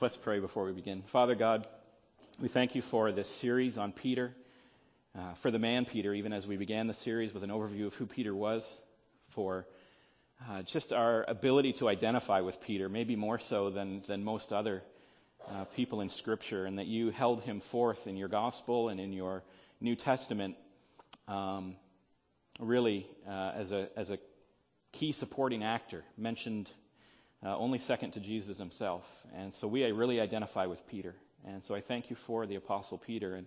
Let's pray before we begin. Father God, we thank you for this series on Peter, uh, for the man Peter, even as we began the series with an overview of who Peter was, for uh, just our ability to identify with Peter, maybe more so than, than most other uh, people in Scripture, and that you held him forth in your gospel and in your New Testament, um, really uh, as, a, as a key supporting actor, mentioned uh, only second to Jesus himself. And so we really identify with Peter. And so I thank you for the Apostle Peter and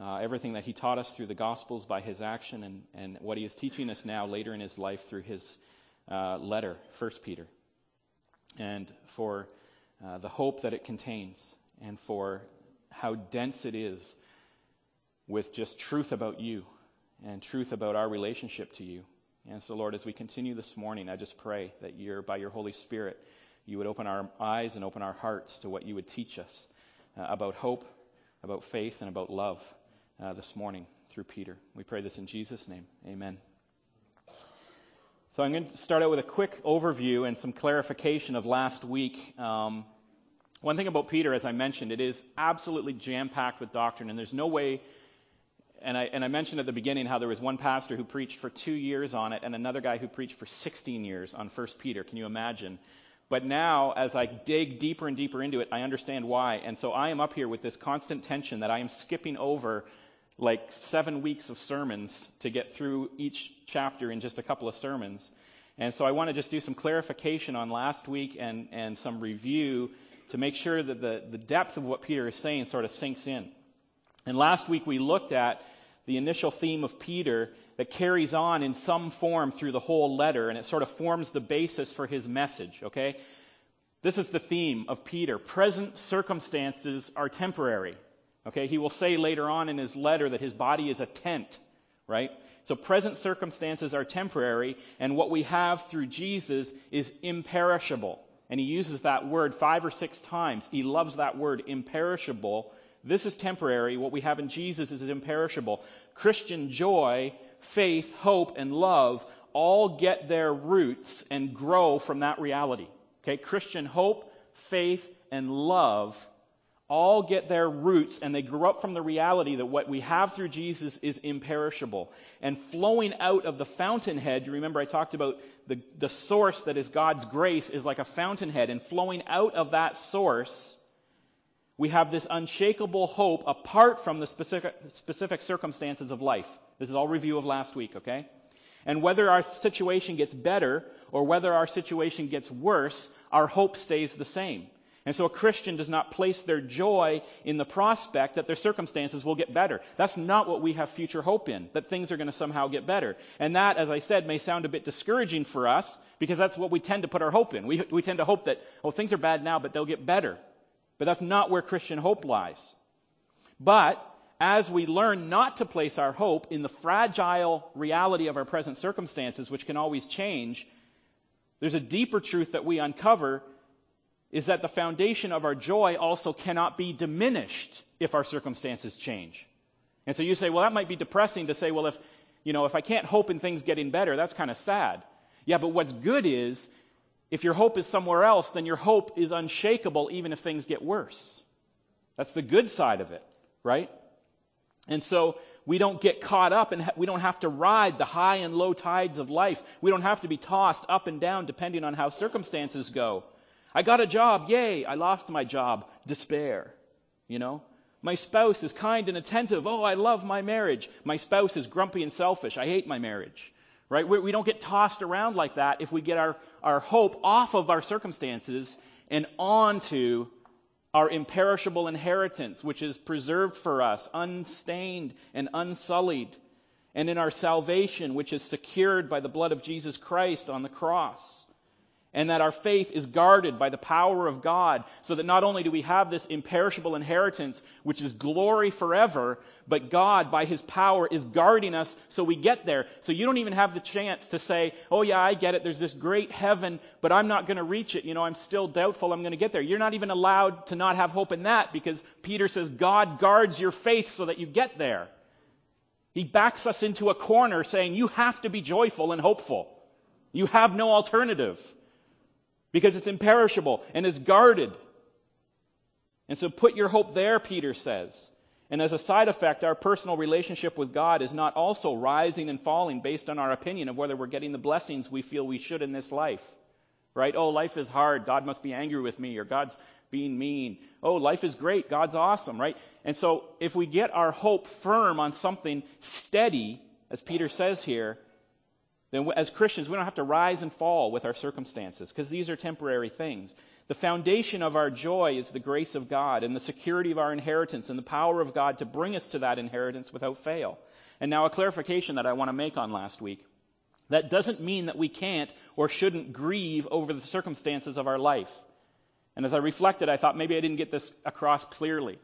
uh, everything that he taught us through the Gospels by his action and, and what he is teaching us now later in his life through his uh, letter, 1 Peter, and for uh, the hope that it contains and for how dense it is with just truth about you and truth about our relationship to you. And so, Lord, as we continue this morning, I just pray that you're, by your Holy Spirit, you would open our eyes and open our hearts to what you would teach us uh, about hope, about faith, and about love uh, this morning through Peter. We pray this in Jesus' name. Amen. So I'm going to start out with a quick overview and some clarification of last week. Um, one thing about Peter, as I mentioned, it is absolutely jam packed with doctrine, and there's no way. And I, and I mentioned at the beginning how there was one pastor who preached for two years on it, and another guy who preached for 16 years on 1 Peter. Can you imagine? But now, as I dig deeper and deeper into it, I understand why. And so I am up here with this constant tension that I am skipping over like seven weeks of sermons to get through each chapter in just a couple of sermons. And so I want to just do some clarification on last week and, and some review to make sure that the, the depth of what Peter is saying sort of sinks in. And last week we looked at the initial theme of Peter that carries on in some form through the whole letter, and it sort of forms the basis for his message, okay? This is the theme of Peter. Present circumstances are temporary. Okay, he will say later on in his letter that his body is a tent, right? So present circumstances are temporary, and what we have through Jesus is imperishable. And he uses that word five or six times. He loves that word, imperishable. This is temporary. What we have in Jesus is imperishable. Christian joy, faith, hope, and love all get their roots and grow from that reality. Okay, Christian hope, faith, and love all get their roots and they grow up from the reality that what we have through Jesus is imperishable. And flowing out of the fountainhead, you remember I talked about the, the source that is God's grace is like a fountainhead. And flowing out of that source, we have this unshakable hope apart from the specific, specific circumstances of life. This is all review of last week, okay? And whether our situation gets better or whether our situation gets worse, our hope stays the same. And so a Christian does not place their joy in the prospect that their circumstances will get better. That's not what we have future hope in, that things are going to somehow get better. And that, as I said, may sound a bit discouraging for us because that's what we tend to put our hope in. We, we tend to hope that, oh, things are bad now, but they'll get better. But that's not where Christian hope lies. But as we learn not to place our hope in the fragile reality of our present circumstances, which can always change, there's a deeper truth that we uncover is that the foundation of our joy also cannot be diminished if our circumstances change. And so you say, well, that might be depressing to say, well, if, you know, if I can't hope in things getting better, that's kind of sad. Yeah, but what's good is, if your hope is somewhere else, then your hope is unshakable even if things get worse. That's the good side of it, right? And so we don't get caught up and we don't have to ride the high and low tides of life. We don't have to be tossed up and down depending on how circumstances go. I got a job. Yay. I lost my job. Despair. You know? My spouse is kind and attentive. Oh, I love my marriage. My spouse is grumpy and selfish. I hate my marriage. Right? We, we don't get tossed around like that if we get our, our hope off of our circumstances and onto our imperishable inheritance, which is preserved for us, unstained and unsullied, and in our salvation, which is secured by the blood of Jesus Christ on the cross and that our faith is guarded by the power of God, so that not only do we have this imperishable inheritance, which is glory forever, but God, by His power, is guarding us so we get there. So you don't even have the chance to say, oh yeah, I get it, there's this great heaven, but I'm not going to reach it, you know, I'm still doubtful I'm going to get there. You're not even allowed to not have hope in that, because Peter says God guards your faith so that you get there. He backs us into a corner saying, you have to be joyful and hopeful. You have no alternative because it's imperishable and is guarded. And so put your hope there, Peter says. And as a side effect, our personal relationship with God is not also rising and falling based on our opinion of whether we're getting the blessings we feel we should in this life. Right? Oh, life is hard. God must be angry with me, or God's being mean. Oh, life is great. God's awesome, right? And so if we get our hope firm on something steady, as Peter says here, then as Christians, we don't have to rise and fall with our circumstances because these are temporary things. The foundation of our joy is the grace of God and the security of our inheritance and the power of God to bring us to that inheritance without fail. And now a clarification that I want to make on last week. That doesn't mean that we can't or shouldn't grieve over the circumstances of our life. And as I reflected, I thought maybe I didn't get this across clearly.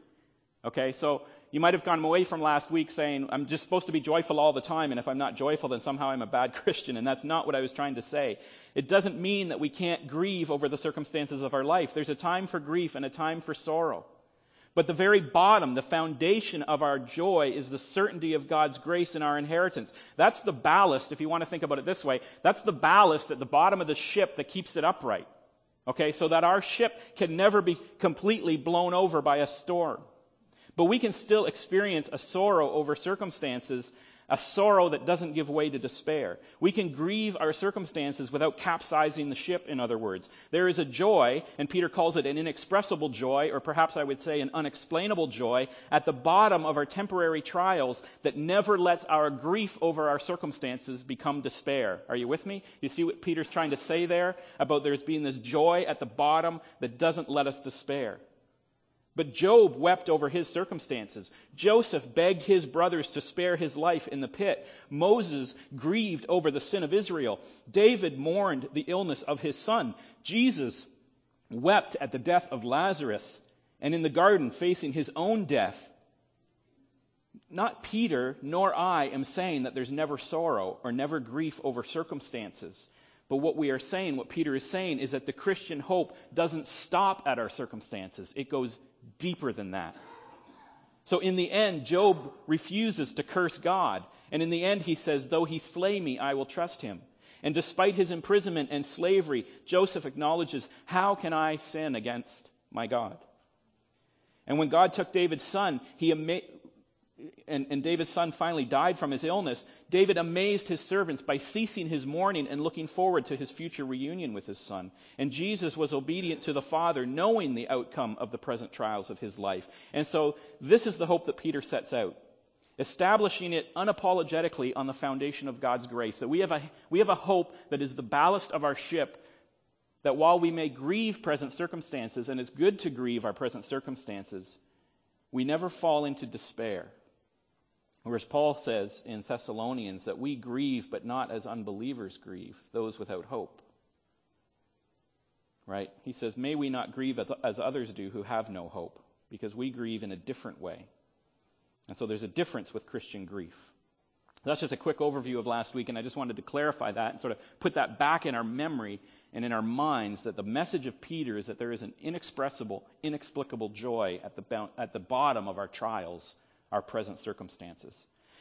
Okay, so you might have gone away from last week saying, I'm just supposed to be joyful all the time, and if I'm not joyful, then somehow I'm a bad Christian. And that's not what I was trying to say. It doesn't mean that we can't grieve over the circumstances of our life. There's a time for grief and a time for sorrow. But the very bottom, the foundation of our joy is the certainty of God's grace and our inheritance. That's the ballast, if you want to think about it this way. That's the ballast at the bottom of the ship that keeps it upright. Okay, so that our ship can never be completely blown over by a storm. But we can still experience a sorrow over circumstances, a sorrow that doesn't give way to despair. We can grieve our circumstances without capsizing the ship, in other words. There is a joy, and Peter calls it an inexpressible joy, or perhaps I would say an unexplainable joy, at the bottom of our temporary trials that never lets our grief over our circumstances become despair. Are you with me? You see what Peter's trying to say there about there's being this joy at the bottom that doesn't let us despair. But Job wept over his circumstances. Joseph begged his brothers to spare his life in the pit. Moses grieved over the sin of Israel. David mourned the illness of his son. Jesus wept at the death of Lazarus and in the garden facing his own death. Not Peter nor I am saying that there's never sorrow or never grief over circumstances. But what we are saying, what Peter is saying, is that the Christian hope doesn't stop at our circumstances. It goes deeper than that. So in the end, Job refuses to curse God. And in the end, he says, Though he slay me, I will trust him. And despite his imprisonment and slavery, Joseph acknowledges, How can I sin against my God? And when God took David's son, he and, and, David's son finally died from his illness, David amazed his servants by ceasing his mourning and looking forward to his future reunion with his son. And Jesus was obedient to the Father, knowing the outcome of the present trials of his life. And so this is the hope that Peter sets out. Establishing it unapologetically on the foundation of God's grace. That we have a, we have a hope that is the ballast of our ship, that while we may grieve present circumstances, and it's good to grieve our present circumstances, we never fall into despair Whereas Paul says in Thessalonians that we grieve, but not as unbelievers grieve, those without hope. Right? He says, May we not grieve as others do who have no hope, because we grieve in a different way. And so there's a difference with Christian grief. That's just a quick overview of last week, and I just wanted to clarify that and sort of put that back in our memory and in our minds that the message of Peter is that there is an inexpressible, inexplicable joy at the, at the bottom of our trials our present circumstances.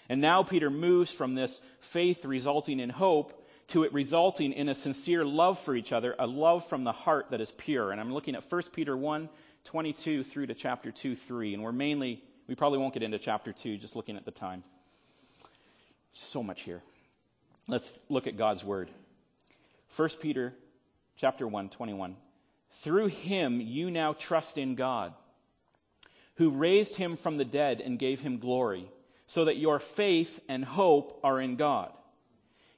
And now Peter moves from this faith resulting in hope to it resulting in a sincere love for each other, a love from the heart that is pure. And I'm looking at 1 Peter 1, 22 through to chapter 2, 3. And we're mainly, we probably won't get into chapter 2, just looking at the time. So much here. Let's look at God's word. 1 Peter chapter 1, 21. Through him you now trust in God who raised him from the dead and gave him glory, so that your faith and hope are in God.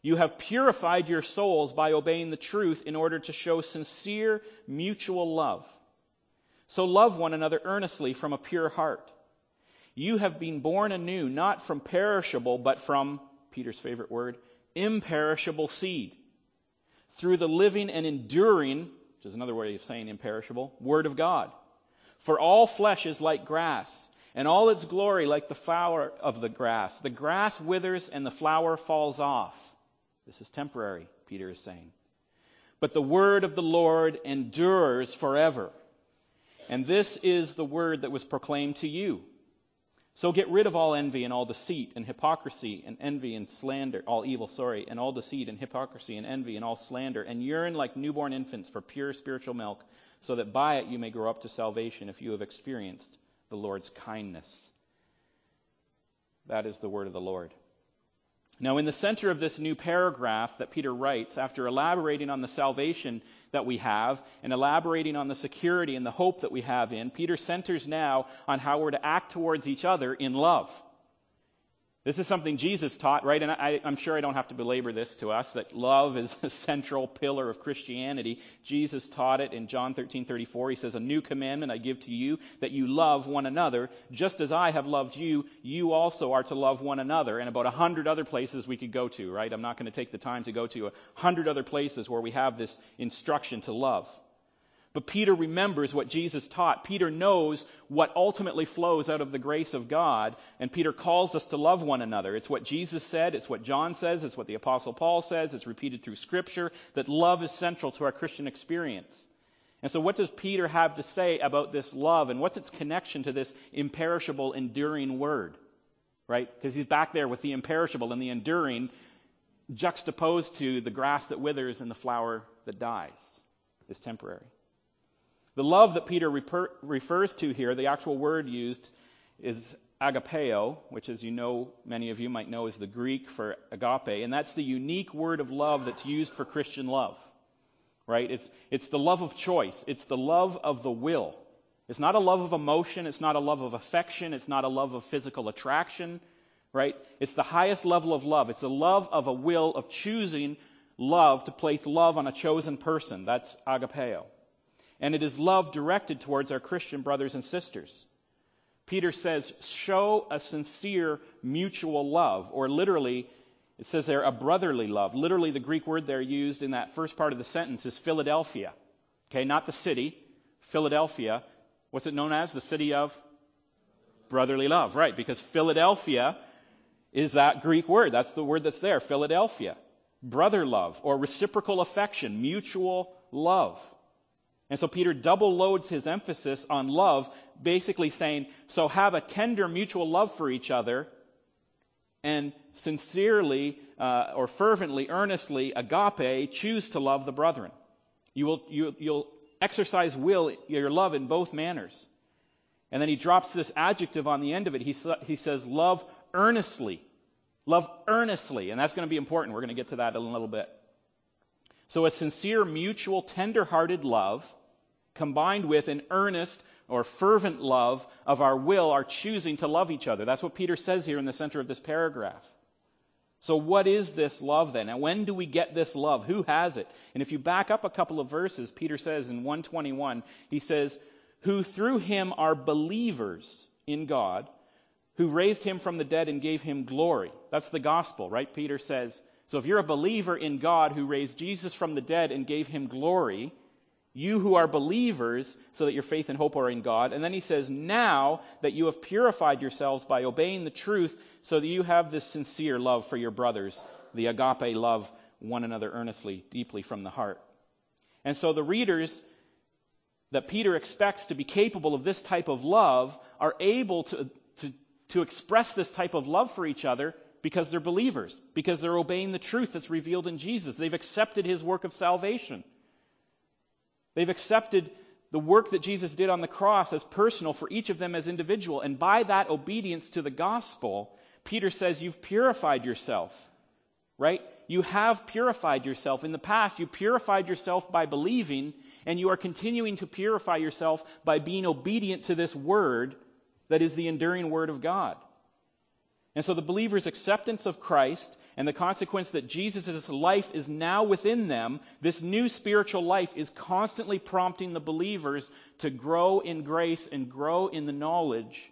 You have purified your souls by obeying the truth in order to show sincere mutual love. So love one another earnestly from a pure heart. You have been born anew, not from perishable, but from, Peter's favorite word, imperishable seed, through the living and enduring, which is another way of saying imperishable, Word of God for all flesh is like grass, and all its glory like the flower of the grass. The grass withers and the flower falls off. This is temporary, Peter is saying. But the word of the Lord endures forever. And this is the word that was proclaimed to you. So get rid of all envy and all deceit and hypocrisy and envy and slander, all evil, sorry, and all deceit and hypocrisy and envy and all slander, and yearn like newborn infants for pure spiritual milk so that by it you may grow up to salvation if you have experienced the Lord's kindness. That is the word of the Lord. Now, in the center of this new paragraph that Peter writes, after elaborating on the salvation that we have and elaborating on the security and the hope that we have in, Peter centers now on how we're to act towards each other in love. This is something Jesus taught, right? And I, am sure I don't have to belabor this to us that love is a central pillar of Christianity. Jesus taught it in John 13:34. He says, "A new commandment I give to you, that you love one another, just as I have loved you. You also are to love one another." And about a hundred other places we could go to, right? I'm not going to take the time to go to a hundred other places where we have this instruction to love. But Peter remembers what Jesus taught. Peter knows what ultimately flows out of the grace of God, and Peter calls us to love one another. It's what Jesus said, it's what John says, it's what the Apostle Paul says, it's repeated through Scripture, that love is central to our Christian experience. And so, what does Peter have to say about this love, and what's its connection to this imperishable, enduring word? Right? Because he's back there with the imperishable and the enduring juxtaposed to the grass that withers and the flower that dies, is temporary. The love that Peter reper- refers to here, the actual word used is agapeo, which, as you know, many of you might know, is the Greek for agape, and that's the unique word of love that's used for Christian love. Right? It's, it's the love of choice. It's the love of the will. It's not a love of emotion. It's not a love of affection. It's not a love of physical attraction. Right? It's the highest level of love. It's a love of a will of choosing love to place love on a chosen person. That's agapeo and it is love directed towards our Christian brothers and sisters. Peter says, show a sincere mutual love, or literally, it says there, a brotherly love. Literally, the Greek word there used in that first part of the sentence is Philadelphia. Okay, not the city, Philadelphia. What's it known as? The city of brotherly love, right? Because Philadelphia is that Greek word. That's the word that's there, Philadelphia. Brother love, or reciprocal affection, mutual love. And so Peter double loads his emphasis on love, basically saying, so have a tender mutual love for each other and sincerely uh, or fervently, earnestly, agape, choose to love the brethren. You will, you, you'll exercise will, your love in both manners. And then he drops this adjective on the end of it. He, he says, love earnestly. Love earnestly. And that's going to be important. We're going to get to that in a little bit. So a sincere, mutual, tender-hearted love combined with an earnest or fervent love of our will, our choosing to love each other. That's what Peter says here in the center of this paragraph. So, what is this love then? And when do we get this love? Who has it? And if you back up a couple of verses, Peter says in 121, he says, Who through him are believers in God, who raised him from the dead and gave him glory. That's the gospel, right? Peter says. So, if you're a believer in God who raised Jesus from the dead and gave him glory, you who are believers, so that your faith and hope are in God. And then he says, Now that you have purified yourselves by obeying the truth, so that you have this sincere love for your brothers, the agape love one another earnestly, deeply from the heart. And so the readers that Peter expects to be capable of this type of love are able to, to, to express this type of love for each other because they're believers, because they're obeying the truth that's revealed in Jesus. They've accepted his work of salvation. They've accepted the work that Jesus did on the cross as personal for each of them as individual. And by that obedience to the gospel, Peter says, You've purified yourself. Right? You have purified yourself. In the past, you purified yourself by believing, and you are continuing to purify yourself by being obedient to this word that is the enduring word of God. And so the believer's acceptance of Christ and the consequence that Jesus' life is now within them, this new spiritual life is constantly prompting the believers to grow in grace and grow in the knowledge.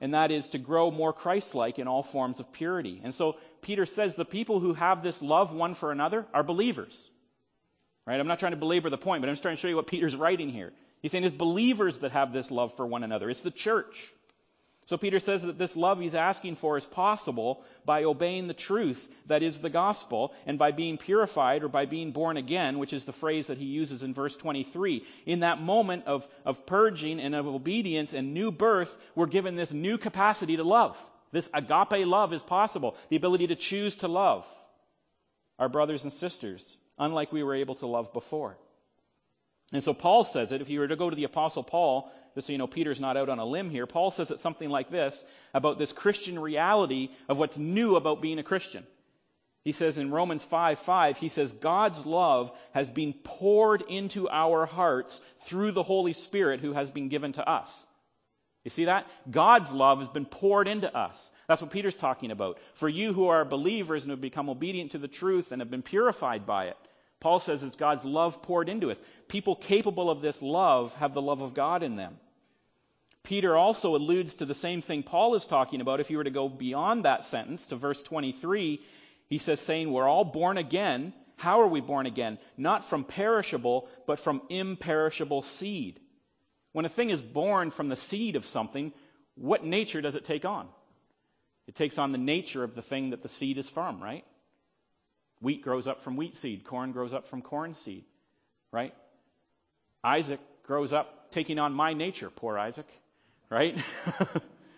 And that is to grow more Christ like in all forms of purity. And so Peter says the people who have this love one for another are believers. Right? I'm not trying to belabor the point, but I'm just trying to show you what Peter's writing here. He's saying it's believers that have this love for one another. It's the church. So Peter says that this love he's asking for is possible by obeying the truth that is the gospel and by being purified or by being born again, which is the phrase that he uses in verse 23. In that moment of, of purging and of obedience and new birth, we're given this new capacity to love. This agape love is possible. The ability to choose to love our brothers and sisters, unlike we were able to love before. And so Paul says it. If you were to go to the Apostle Paul, just so you know Peter's not out on a limb here, Paul says it something like this about this Christian reality of what's new about being a Christian. He says in Romans 5 5, he says, God's love has been poured into our hearts through the Holy Spirit who has been given to us. You see that? God's love has been poured into us. That's what Peter's talking about. For you who are believers and have become obedient to the truth and have been purified by it. Paul says it's God's love poured into us. People capable of this love have the love of God in them. Peter also alludes to the same thing Paul is talking about. If you were to go beyond that sentence to verse 23, he says, saying, We're all born again. How are we born again? Not from perishable, but from imperishable seed. When a thing is born from the seed of something, what nature does it take on? It takes on the nature of the thing that the seed is from, right? Wheat grows up from wheat seed, corn grows up from corn seed, right? Isaac grows up taking on my nature, poor Isaac, right?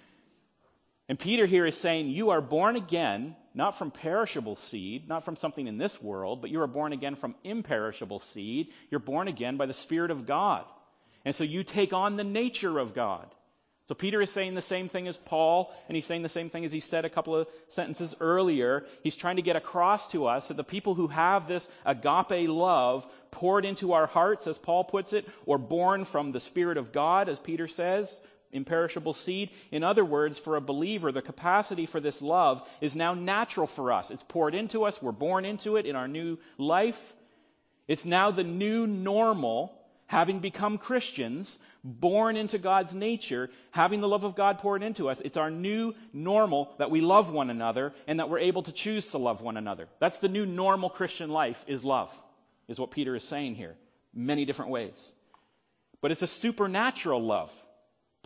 and Peter here is saying, You are born again not from perishable seed, not from something in this world, but you are born again from imperishable seed. You're born again by the Spirit of God. And so you take on the nature of God. So Peter is saying the same thing as Paul, and he's saying the same thing as he said a couple of sentences earlier. He's trying to get across to us that the people who have this agape love poured into our hearts, as Paul puts it, or born from the Spirit of God, as Peter says, imperishable seed. In other words, for a believer, the capacity for this love is now natural for us. It's poured into us. We're born into it in our new life. It's now the new normal, having become Christians, born into God's nature, having the love of God poured into us. It's our new normal that we love one another and that we're able to choose to love one another. That's the new normal Christian life is love, is what Peter is saying here. Many different ways. But it's a supernatural love.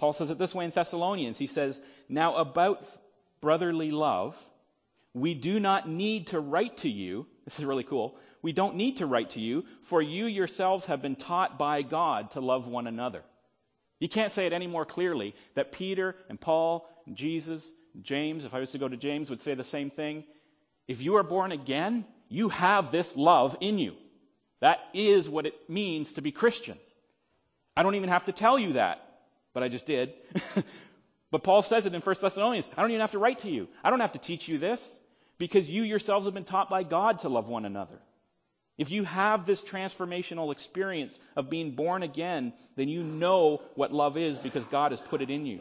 Paul says it this way in Thessalonians. He says, Now about brotherly love, we do not need to write to you. This is really cool. We don't need to write to you, for you yourselves have been taught by God to love one another. You can't say it any more clearly that Peter and Paul and Jesus and James, if I was to go to James, would say the same thing. If you are born again, you have this love in you. That is what it means to be Christian. I don't even have to tell you that but I just did. but Paul says it in 1 Thessalonians. I don't even have to write to you. I don't have to teach you this because you yourselves have been taught by God to love one another. If you have this transformational experience of being born again, then you know what love is because God has put it in you.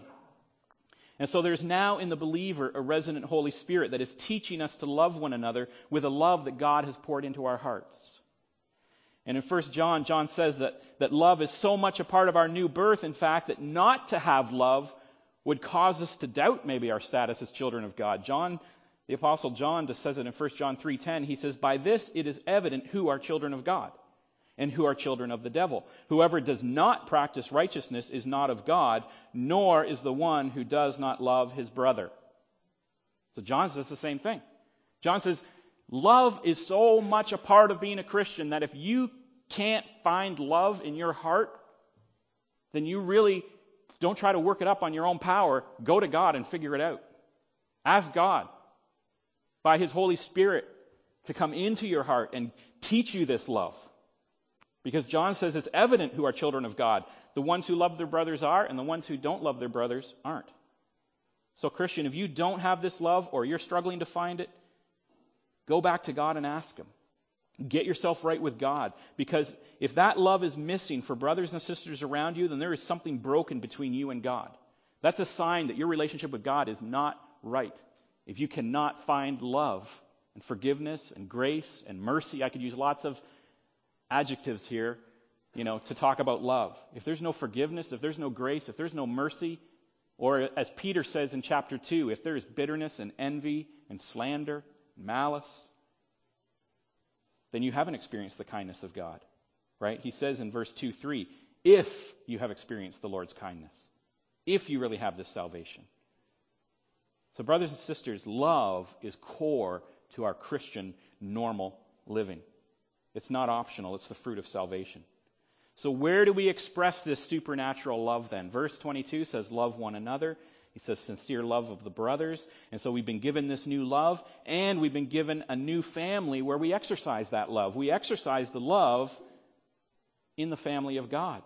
And so there's now in the believer a resident Holy Spirit that is teaching us to love one another with a love that God has poured into our hearts. And in 1 John, John says that, that love is so much a part of our new birth, in fact, that not to have love would cause us to doubt maybe our status as children of God. John, the apostle John just says it in 1 John 3:10. He says, "By this it is evident who are children of God and who are children of the devil. Whoever does not practice righteousness is not of God, nor is the one who does not love his brother." So John says the same thing. John says, Love is so much a part of being a Christian that if you can't find love in your heart, then you really don't try to work it up on your own power. Go to God and figure it out. Ask God by His Holy Spirit to come into your heart and teach you this love. Because John says it's evident who are children of God. The ones who love their brothers are, and the ones who don't love their brothers aren't. So, Christian, if you don't have this love or you're struggling to find it, Go back to God and ask Him. Get yourself right with God. Because if that love is missing for brothers and sisters around you, then there is something broken between you and God. That's a sign that your relationship with God is not right. If you cannot find love and forgiveness and grace and mercy, I could use lots of adjectives here, you know, to talk about love. If there's no forgiveness, if there's no grace, if there's no mercy, or as Peter says in chapter 2, if there is bitterness and envy and slander malice, then you haven't experienced the kindness of God. Right? He says in verse 2 3, if you have experienced the Lord's kindness, if you really have this salvation. So, brothers and sisters, love is core to our Christian normal living. It's not optional, it's the fruit of salvation. So, where do we express this supernatural love then? Verse 22 says, Love one another. He says sincere love of the brothers. And so we've been given this new love, and we've been given a new family where we exercise that love. We exercise the love in the family of God.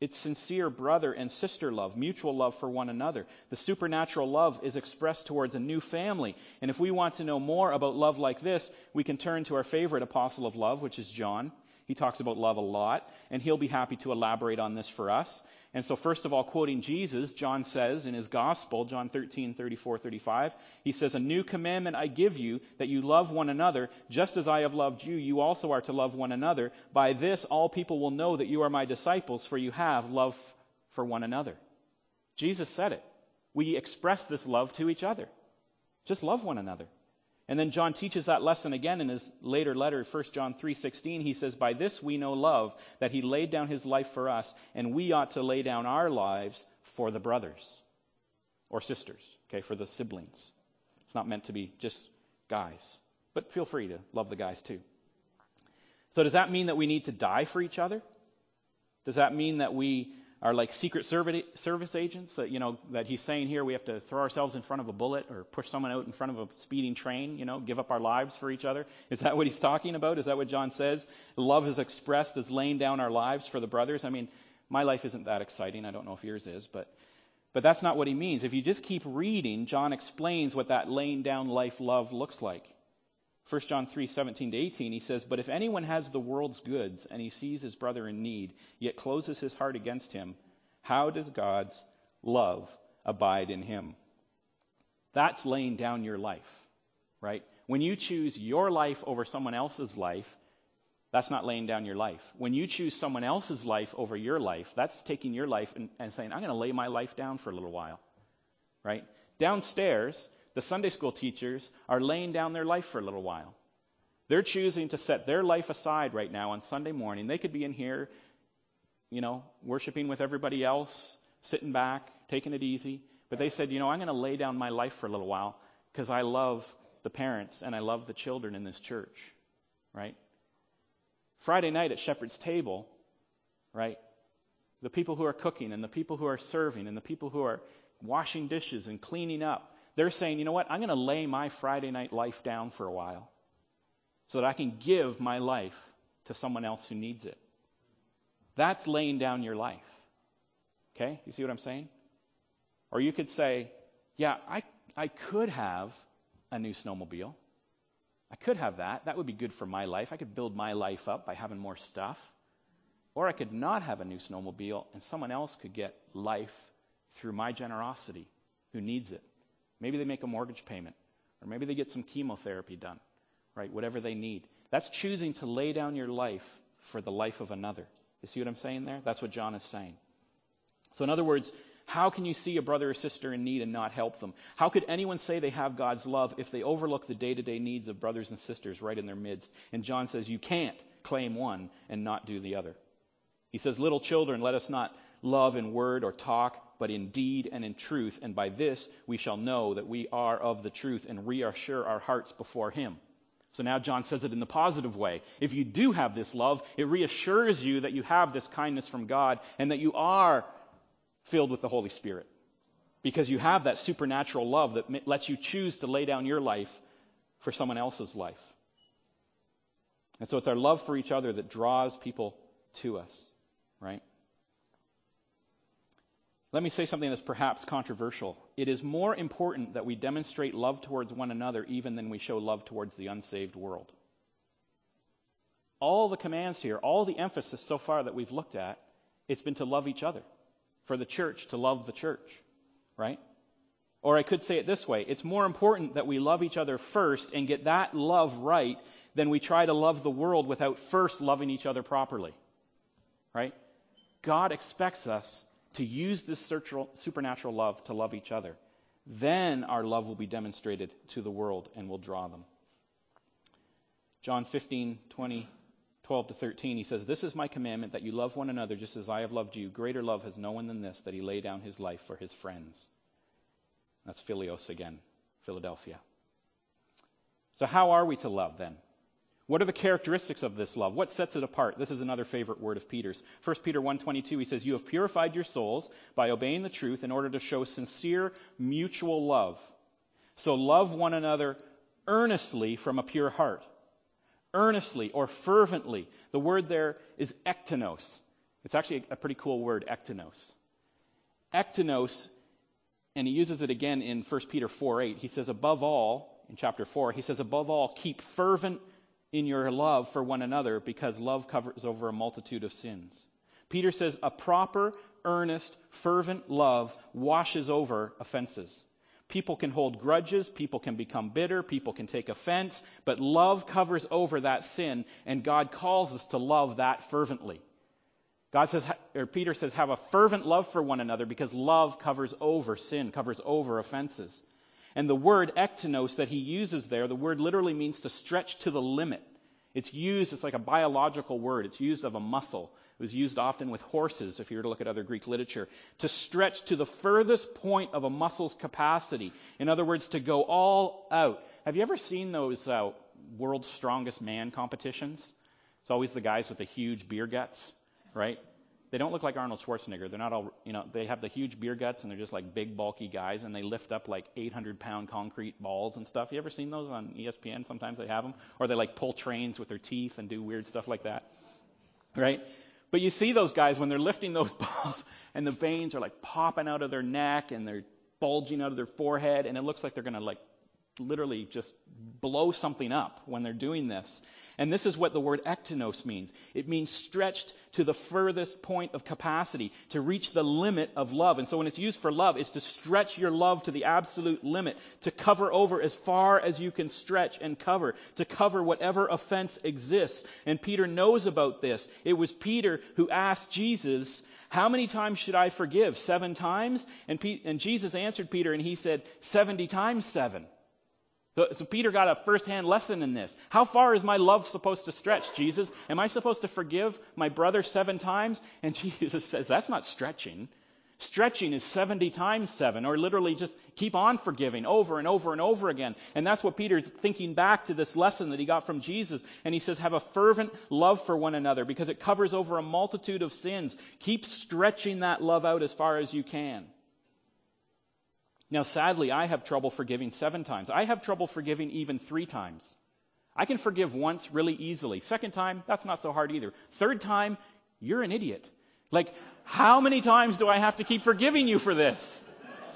It's sincere brother and sister love, mutual love for one another. The supernatural love is expressed towards a new family. And if we want to know more about love like this, we can turn to our favorite apostle of love, which is John. He talks about love a lot, and he'll be happy to elaborate on this for us. And so, first of all, quoting Jesus, John says in his gospel, John 13, 34, 35, he says, A new commandment I give you, that you love one another, just as I have loved you, you also are to love one another. By this, all people will know that you are my disciples, for you have love for one another. Jesus said it. We express this love to each other. Just love one another. And then John teaches that lesson again in his later letter, 1 John 3:16. He says, "By this we know love, that he laid down his life for us, and we ought to lay down our lives for the brothers or sisters, okay, for the siblings." It's not meant to be just guys, but feel free to love the guys too. So does that mean that we need to die for each other? Does that mean that we are like secret service agents that you know that he's saying here we have to throw ourselves in front of a bullet or push someone out in front of a speeding train you know give up our lives for each other. Is that what he's talking about? Is that what john says? Love is expressed as laying down our lives for the brothers. I mean my life isn't that exciting. I don't know if yours is but but that's not what he means. If you just keep reading john explains what that laying down life love looks like 1 John 3, 17 to 18, he says, But if anyone has the world's goods and he sees his brother in need, yet closes his heart against him, how does God's love abide in him? That's laying down your life, right? When you choose your life over someone else's life, that's not laying down your life. When you choose someone else's life over your life, that's taking your life and, and saying, I'm going to lay my life down for a little while, right? Downstairs, the Sunday school teachers are laying down their life for a little while. They're choosing to set their life aside right now on Sunday morning. They could be in here, you know, worshiping with everybody else, sitting back, taking it easy. But they said, you know, I'm going to lay down my life for a little while because I love the parents and I love the children in this church, right? Friday night at Shepherd's Table, right? The people who are cooking and the people who are serving and the people who are washing dishes and cleaning up, they're saying, you know what? I'm going to lay my Friday night life down for a while so that I can give my life to someone else who needs it. That's laying down your life. Okay? You see what I'm saying? Or you could say, yeah, I, I could have a new snowmobile. I could have that. That would be good for my life. I could build my life up by having more stuff. Or I could not have a new snowmobile and someone else could get life through my generosity who needs it. Maybe they make a mortgage payment, or maybe they get some chemotherapy done, right? Whatever they need. That's choosing to lay down your life for the life of another. You see what I'm saying there? That's what John is saying. So, in other words, how can you see a brother or sister in need and not help them? How could anyone say they have God's love if they overlook the day to day needs of brothers and sisters right in their midst? And John says you can't claim one and not do the other. He says, Little children, let us not love in word or talk, but in deed and in truth. And by this we shall know that we are of the truth and reassure our hearts before Him. So now John says it in the positive way. If you do have this love, it reassures you that you have this kindness from God and that you are filled with the Holy Spirit. Because you have that supernatural love that lets you choose to lay down your life for someone else's life. And so it's our love for each other that draws people to us, right? Let me say something that's perhaps controversial. It is more important that we demonstrate love towards one another even than we show love towards the unsaved world. All the commands here, all the emphasis so far that we've looked at, it's been to love each other, for the church to love the church, right? Or I could say it this way it's more important that we love each other first and get that love right than we try to love the world without first loving each other properly, right? God expects us to use this supernatural love to love each other. Then our love will be demonstrated to the world and will draw them. John 15, 20, 12 to 13, he says, This is my commandment that you love one another just as I have loved you. Greater love has no one than this, that he lay down his life for his friends. That's Philios again, Philadelphia. So, how are we to love then? What are the characteristics of this love? What sets it apart? This is another favorite word of Peter's. 1 Peter 1:22 he says, "You have purified your souls by obeying the truth in order to show sincere mutual love. So love one another earnestly from a pure heart." earnestly or fervently. The word there is ektenos. It's actually a pretty cool word, ektenos. Ektenos, and he uses it again in 1 Peter 4 8. He says, above all, in chapter 4, he says, above all, keep fervent in your love for one another because love covers over a multitude of sins. Peter says, a proper, earnest, fervent love washes over offenses. People can hold grudges, people can become bitter, people can take offense, but love covers over that sin, and God calls us to love that fervently. God says, or Peter says, have a fervent love for one another because love covers over sin, covers over offenses. And the word ektenos that he uses there, the word literally means to stretch to the limit. It's used, it's like a biological word. It's used of a muscle. It was used often with horses, if you were to look at other Greek literature, to stretch to the furthest point of a muscle's capacity. In other words, to go all out. Have you ever seen those uh, world's strongest man competitions? It's always the guys with the huge beer guts, right? They don't look like Arnold Schwarzenegger. They're not all, you know, they have the huge beer guts and they're just like big, bulky guys and they lift up like 800 pound concrete balls and stuff. You ever seen those on ESPN? Sometimes they have them. Or they like pull trains with their teeth and do weird stuff like that. Right? But you see those guys when they're lifting those balls and the veins are like popping out of their neck and they're bulging out of their forehead and it looks like they're going to like literally just blow something up when they're doing this. And this is what the word ektenos means. It means stretched to the furthest point of capacity, to reach the limit of love. And so when it's used for love, it's to stretch your love to the absolute limit, to cover over as far as you can stretch and cover, to cover whatever offense exists. And Peter knows about this. It was Peter who asked Jesus, how many times should I forgive? Seven times? And, Pe- and Jesus answered Peter and he said, 70 times seven. So Peter got a first-hand lesson in this. How far is my love supposed to stretch, Jesus? Am I supposed to forgive my brother seven times? And Jesus says, that's not stretching. Stretching is 70 times 7, or literally just keep on forgiving over and over and over again. And that's what Peter's thinking back to this lesson that he got from Jesus. And he says, have a fervent love for one another because it covers over a multitude of sins. Keep stretching that love out as far as you can. Now, sadly, I have trouble forgiving seven times. I have trouble forgiving even three times. I can forgive once really easily. Second time, that's not so hard either. Third time, you're an idiot. Like, how many times do I have to keep forgiving you for this?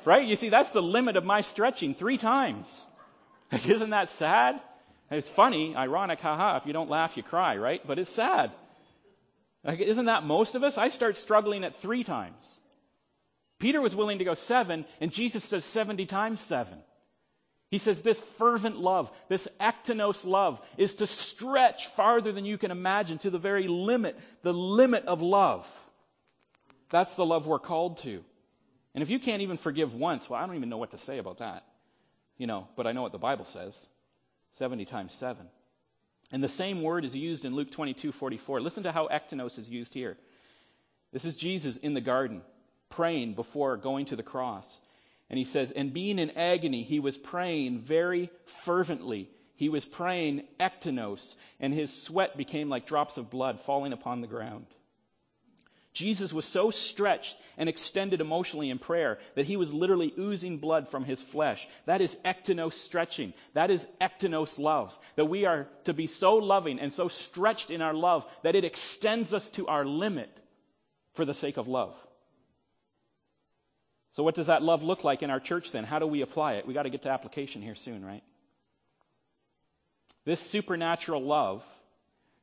Right? You see, that's the limit of my stretching. Three times. Like, isn't that sad? It's funny, ironic, haha. If you don't laugh, you cry, right? But it's sad. Like, isn't that most of us? I start struggling at three times. Peter was willing to go seven, and Jesus says 70 times seven. He says this fervent love, this ektenos love, is to stretch farther than you can imagine to the very limit, the limit of love. That's the love we're called to. And if you can't even forgive once, well, I don't even know what to say about that. You know, but I know what the Bible says 70 times 7. And the same word is used in Luke 22 44. Listen to how ektenos is used here. This is Jesus in the garden praying before going to the cross. And he says, and being in agony, he was praying very fervently. He was praying ektenos, and his sweat became like drops of blood falling upon the ground. Jesus was so stretched and extended emotionally in prayer that he was literally oozing blood from his flesh. That is ektenos stretching. That is ektenos love. That we are to be so loving and so stretched in our love that it extends us to our limit for the sake of love. So, what does that love look like in our church then? How do we apply it? We got to get to application here soon, right? This supernatural love,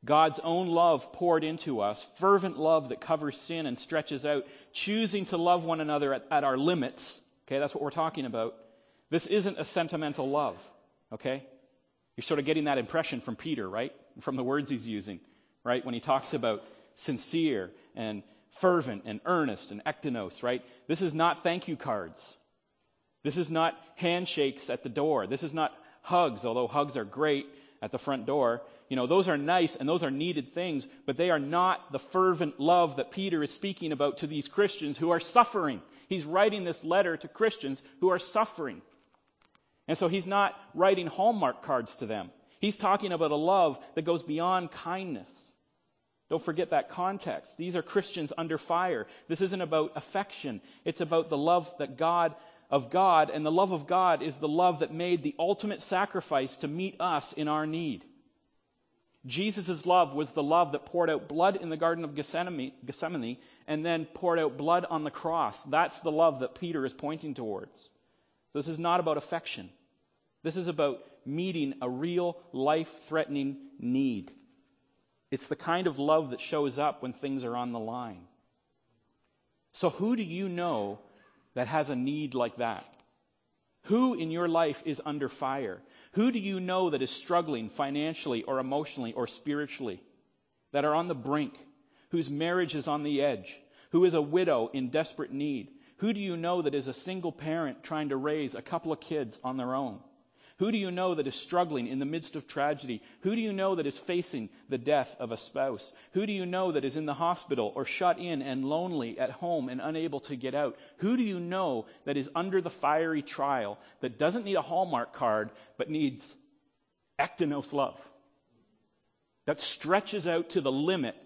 God's own love poured into us, fervent love that covers sin and stretches out, choosing to love one another at, at our limits. Okay, that's what we're talking about. This isn't a sentimental love. Okay? You're sort of getting that impression from Peter, right? From the words he's using, right? When he talks about sincere and fervent and earnest and ektenos, right? This is not thank you cards. This is not handshakes at the door. This is not hugs, although hugs are great at the front door. You know, those are nice and those are needed things, but they are not the fervent love that Peter is speaking about to these Christians who are suffering. He's writing this letter to Christians who are suffering. And so he's not writing Hallmark cards to them. He's talking about a love that goes beyond kindness. Don't forget that context. These are Christians under fire. This isn't about affection. It's about the love that God of God, and the love of God is the love that made the ultimate sacrifice to meet us in our need. Jesus' love was the love that poured out blood in the Garden of Gethsemane and then poured out blood on the cross. That's the love that Peter is pointing towards. This is not about affection. This is about meeting a real life threatening need. It's the kind of love that shows up when things are on the line. So, who do you know that has a need like that? Who in your life is under fire? Who do you know that is struggling financially or emotionally or spiritually? That are on the brink? Whose marriage is on the edge? Who is a widow in desperate need? Who do you know that is a single parent trying to raise a couple of kids on their own? Who do you know that is struggling in the midst of tragedy? Who do you know that is facing the death of a spouse? Who do you know that is in the hospital or shut in and lonely at home and unable to get out? Who do you know that is under the fiery trial that doesn't need a Hallmark card but needs ektenos love? That stretches out to the limit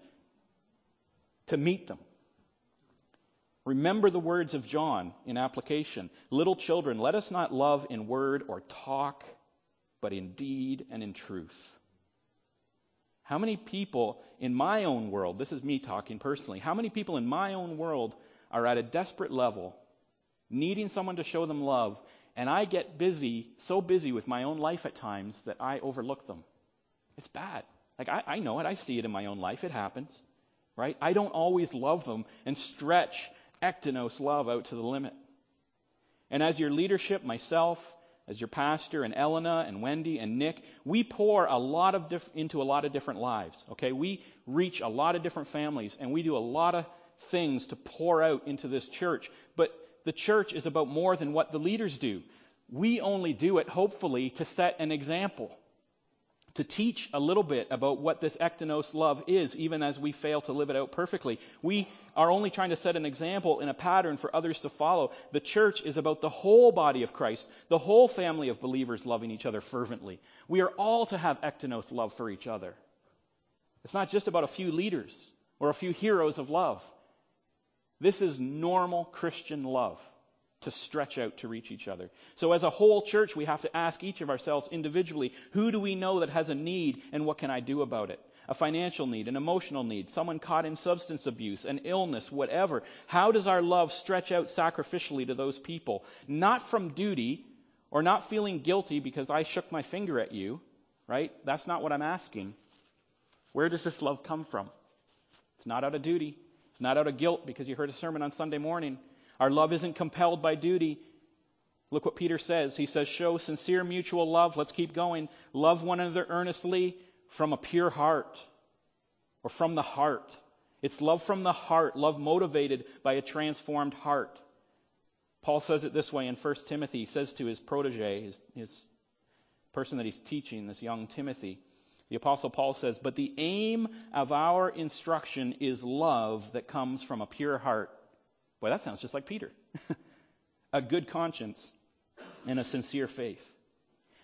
to meet them. Remember the words of John in application. Little children, let us not love in word or talk, but in deed and in truth. How many people in my own world, this is me talking personally, how many people in my own world are at a desperate level, needing someone to show them love, and I get busy, so busy with my own life at times that I overlook them? It's bad. Like, I, I know it. I see it in my own life. It happens. Right? I don't always love them and stretch ektenos love out to the limit. And as your leadership, myself, as your pastor, and Elena, and Wendy, and Nick, we pour a lot of diff- into a lot of different lives. Okay, we reach a lot of different families, and we do a lot of things to pour out into this church. But the church is about more than what the leaders do. We only do it, hopefully, to set an example to teach a little bit about what this ektenos love is, even as we fail to live it out perfectly. We are only trying to set an example and a pattern for others to follow. The church is about the whole body of Christ, the whole family of believers loving each other fervently. We are all to have ektenos love for each other. It's not just about a few leaders or a few heroes of love. This is normal Christian love to stretch out to reach each other. So as a whole church, we have to ask each of ourselves individually, who do we know that has a need and what can I do about it? A financial need, an emotional need, someone caught in substance abuse, an illness, whatever. How does our love stretch out sacrificially to those people? Not from duty or not feeling guilty because I shook my finger at you, right? That's not what I'm asking. Where does this love come from? It's not out of duty. It's not out of guilt because you heard a sermon on Sunday morning. Our love isn't compelled by duty. Look what Peter says. He says, Show sincere mutual love. Let's keep going. Love one another earnestly from a pure heart or from the heart. It's love from the heart, love motivated by a transformed heart. Paul says it this way in 1 Timothy. He says to his protege, his, his person that he's teaching, this young Timothy, the Apostle Paul says, But the aim of our instruction is love that comes from a pure heart Boy, that sounds just like Peter. a good conscience and a sincere faith.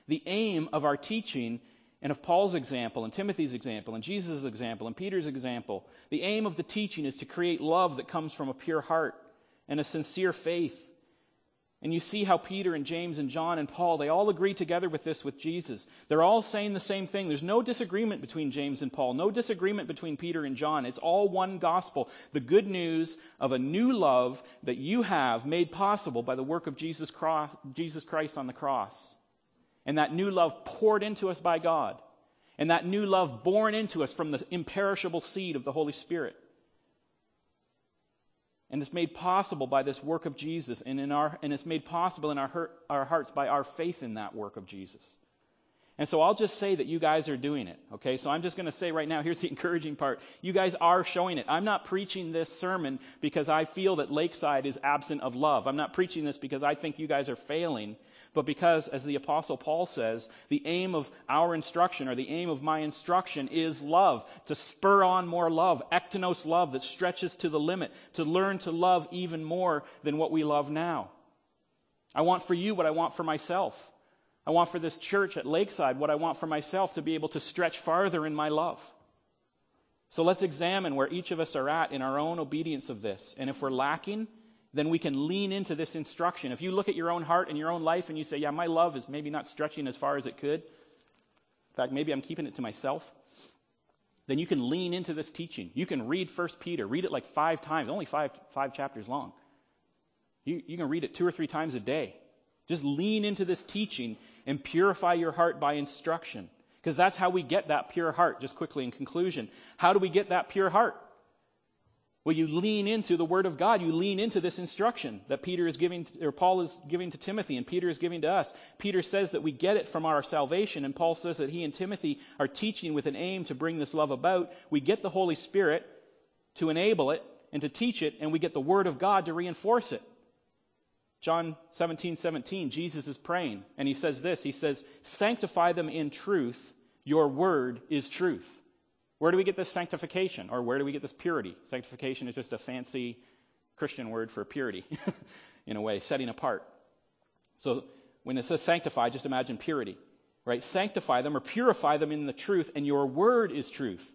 The aim of our teaching and of Paul's example and Timothy's example and Jesus' example and Peter's example, the aim of the teaching is to create love that comes from a pure heart and a sincere faith and you see how Peter and James and John and Paul, they all agree together with this with Jesus. They're all saying the same thing. There's no disagreement between James and Paul, no disagreement between Peter and John. It's all one gospel. The good news of a new love that you have made possible by the work of Jesus Christ, Jesus Christ on the cross. And that new love poured into us by God. And that new love born into us from the imperishable seed of the Holy Spirit. And it's made possible by this work of Jesus, and, in our, and it's made possible in our, our hearts by our faith in that work of Jesus. And so I'll just say that you guys are doing it. Okay, so I'm just going to say right now, here's the encouraging part. You guys are showing it. I'm not preaching this sermon because I feel that Lakeside is absent of love. I'm not preaching this because I think you guys are failing, but because, as the Apostle Paul says, the aim of our instruction or the aim of my instruction is love, to spur on more love, ektenos love that stretches to the limit, to learn to love even more than what we love now. I want for you what I want for myself. I want for this church at Lakeside what I want for myself to be able to stretch farther in my love. So let's examine where each of us are at in our own obedience of this. And if we're lacking, then we can lean into this instruction. If you look at your own heart and your own life and you say, yeah, my love is maybe not stretching as far as it could. In fact, maybe I'm keeping it to myself. then you can lean into this teaching. You can read 1 Peter, read it like five times, only five, five chapters long. You, you can read it two or three times a day. Just lean into this teaching and purify your heart by instruction. Because that's how we get that pure heart. Just quickly in conclusion, how do we get that pure heart? Well, you lean into the Word of God. You lean into this instruction that Peter is giving, or Paul is giving to Timothy, and Peter is giving to us. Peter says that we get it from our salvation, and Paul says that he and Timothy are teaching with an aim to bring this love about. We get the Holy Spirit to enable it and to teach it, and we get the Word of God to reinforce it. John 17, 17, Jesus is praying, and he says this He says, Sanctify them in truth. Your word is truth. Where do we get this sanctification? Or where do we get this purity? Sanctification is just a fancy Christian word for purity, in a way, setting apart. So when it says sanctify, just imagine purity, right? Sanctify them or purify them in the truth, and your word is truth.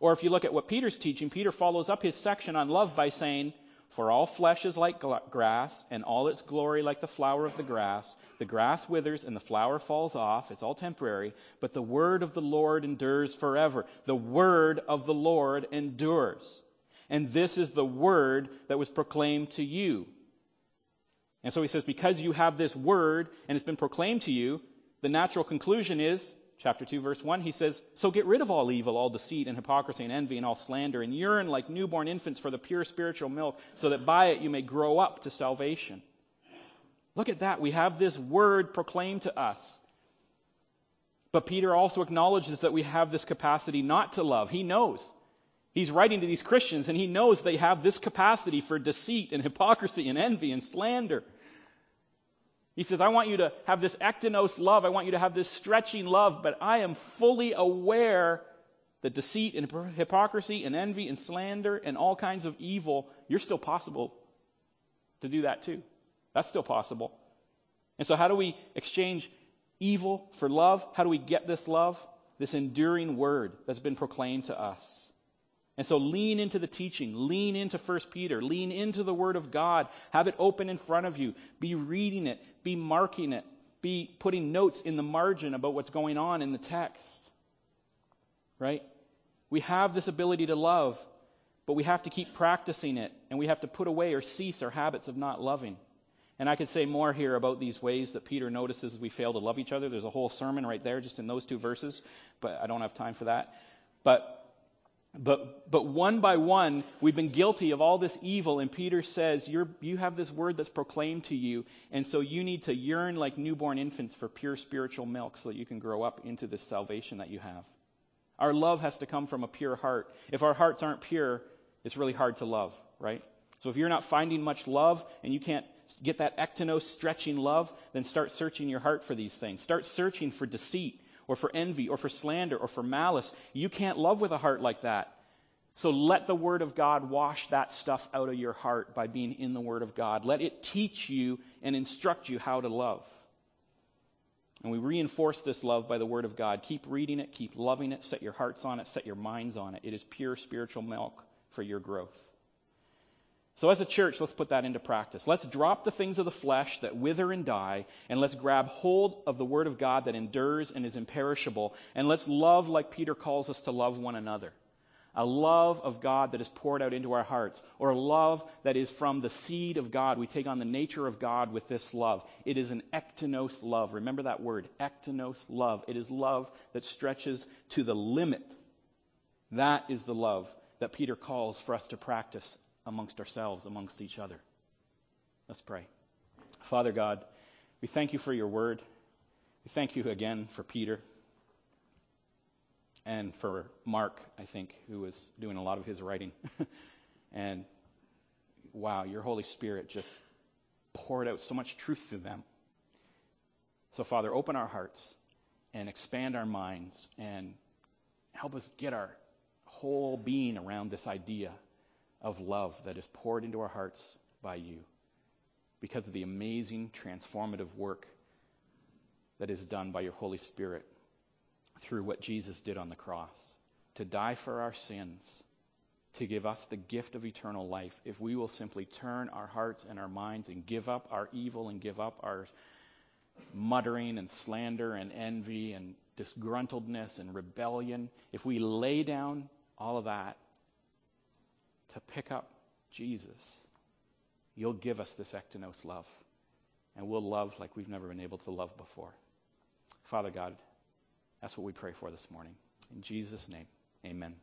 Or if you look at what Peter's teaching, Peter follows up his section on love by saying, for all flesh is like grass, and all its glory like the flower of the grass. The grass withers and the flower falls off. It's all temporary. But the word of the Lord endures forever. The word of the Lord endures. And this is the word that was proclaimed to you. And so he says, because you have this word and it's been proclaimed to you, the natural conclusion is chapter 2, verse 1, he says, So get rid of all evil, all deceit and hypocrisy and envy and all slander, and yearn like newborn infants for the pure spiritual milk, so that by it you may grow up to salvation. Look at that. We have this word proclaimed to us. But Peter also acknowledges that we have this capacity not to love. He knows. He's writing to these Christians, and he knows they have this capacity for deceit and hypocrisy and envy and slander. He says, I want you to have this ektenos love. I want you to have this stretching love, but I am fully aware that deceit and hypocrisy and envy and slander and all kinds of evil, you're still possible to do that too. That's still possible. And so, how do we exchange evil for love? How do we get this love? This enduring word that's been proclaimed to us. And so lean into the teaching, lean into 1 Peter, lean into the Word of God, have it open in front of you, be reading it, be marking it, be putting notes in the margin about what's going on in the text. Right? We have this ability to love, but we have to keep practicing it, and we have to put away or cease our habits of not loving. And I could say more here about these ways that Peter notices we fail to love each other. There's a whole sermon right there just in those two verses, but I don't have time for that. But but, but one by one, we've been guilty of all this evil, and Peter says, You're, You have this word that's proclaimed to you, and so you need to yearn like newborn infants for pure spiritual milk so that you can grow up into this salvation that you have. Our love has to come from a pure heart. If our hearts aren't pure, it's really hard to love, right? So if you're not finding much love and you can't get that ektenos stretching love, then start searching your heart for these things. Start searching for deceit or for envy or for slander or for malice. You can't love with a heart like that. So let the Word of God wash that stuff out of your heart by being in the Word of God. Let it teach you and instruct you how to love. And we reinforce this love by the Word of God. Keep reading it, keep loving it, set your hearts on it, set your minds on it. It is pure spiritual milk for your growth. So, as a church, let's put that into practice. Let's drop the things of the flesh that wither and die, and let's grab hold of the Word of God that endures and is imperishable, and let's love like Peter calls us to love one another. A love of God that is poured out into our hearts, or a love that is from the seed of God. We take on the nature of God with this love. It is an ektenos love. Remember that word, ektenos love. It is love that stretches to the limit. That is the love that Peter calls for us to practice amongst ourselves, amongst each other. Let's pray. Father God, we thank you for your word. We thank you again for Peter and for Mark, I think, who was doing a lot of his writing. and wow, your Holy Spirit just poured out so much truth through them. So, Father, open our hearts and expand our minds and help us get our whole being around this idea of love that is poured into our hearts by you because of the amazing transformative work that is done by your Holy Spirit through what Jesus did on the cross to die for our sins, to give us the gift of eternal life, if we will simply turn our hearts and our minds and give up our evil and give up our muttering and slander and envy and disgruntledness and rebellion, if we lay down all of that to pick up Jesus, you'll give us this ektenos love. And we'll love like we've never been able to love before. Father God, that's what we pray for this morning. In Jesus' name, amen.